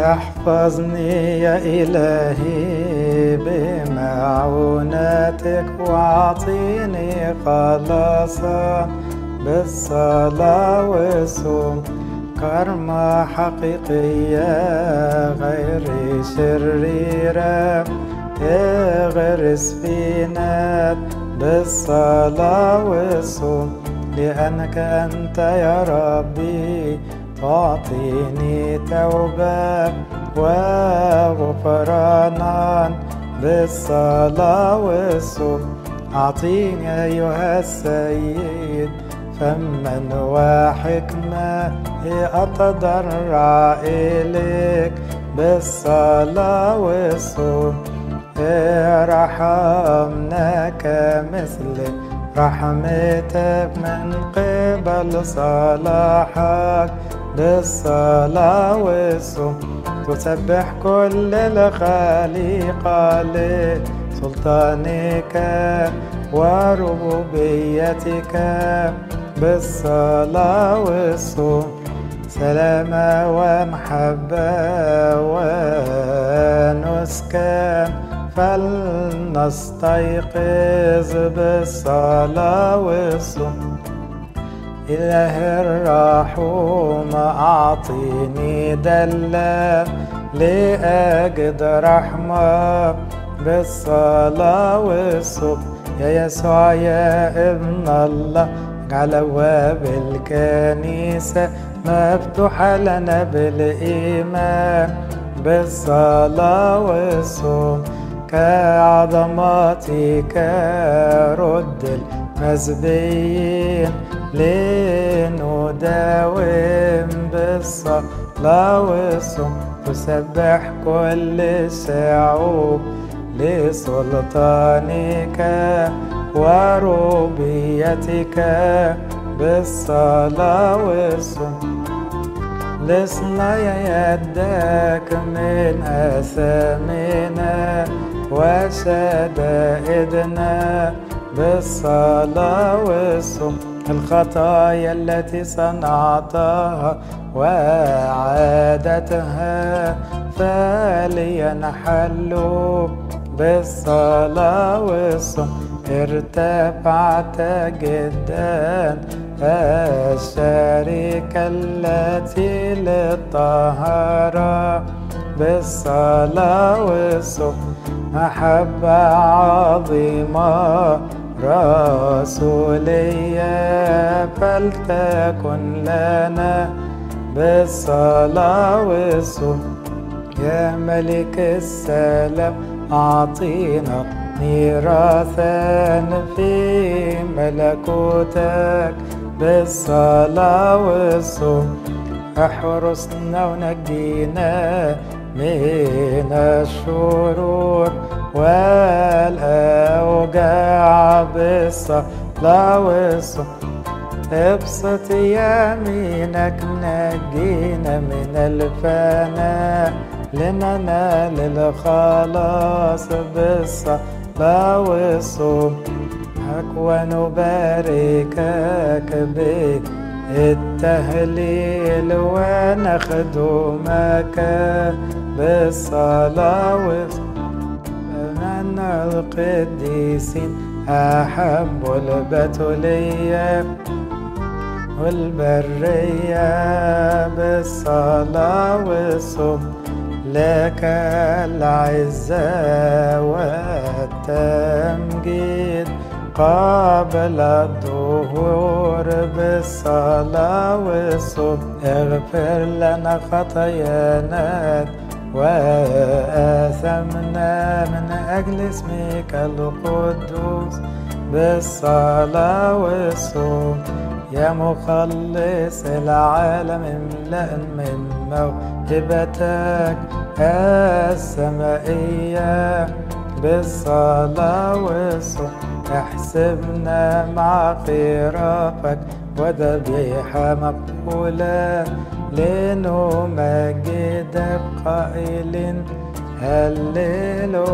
احفظني يا إلهي بمعوناتك واعطيني خلاصا بالصلاة والصوم كرمة حقيقية غير شريرة اغرس فينا بالصلاة والصوم لأنك أنت يا ربي تعطيني توبة وغفرانا بالصلاة والصوم أعطيني أيها السيد فما وحكمة أتضرع إليك بالصلاة والصوم ارحمنا كمثل رحمتك من قبل صلاحك بالصلاة والصوم تسبح كل الخليقة لسلطانك وربوبيتك بالصلاة والصوم سلامة ومحبة ونسكا فلنستيقظ بالصلاة والصوم إله الرحوم أعطيني دلة لأجد رحمة بالصلاة والصوم يا يسوع يا ابن الله اجعل أبواب الكنيسة مفتوحة لنا بالإيمان بالصلاة والصوم كعظماتك رد المسبيين لنداوم بالصلاة والصوم. تسبح كل الشعوب لسلطانك وربيتك بالصلاة والصوم. لسنا يدك من أثامنا وشدائدنا بالصلاة والصوم الخطايا التي صنعتها وعادتها فلينحل بالصلاة والصوم ارتفعت جدا الشركة التي للطهارة بالصلاة والصوم محبة عظيمة رسولية فلتكن لنا بالصلاة والصوم يا ملك السلام أعطينا ميراثا في ملكوتك بالصلاة والصوم أحرسنا ونجينا من الشرور والأوجاع بالصلاة والصوم ابسط يمينك نجينا من الفناء لننال الخلاص بالصلاة والصوم ونباركك بالتهليل ونخدمك. بالصلاة من القديسين أحب البتولية والبرية بالصلاة والصوم لك العزة والتمجيد قبل الظهور بالصلاة والصوم اغفر لنا خطايانا وآثمنا من أجل اسمك القدوس بالصلاة والصوم. يا مخلص العالم املأ من موهبتك السمائية بالصلاة والصوم. احسبنا مع خرافك وذبيحة مقبولة لنمجدك قائل هللويا.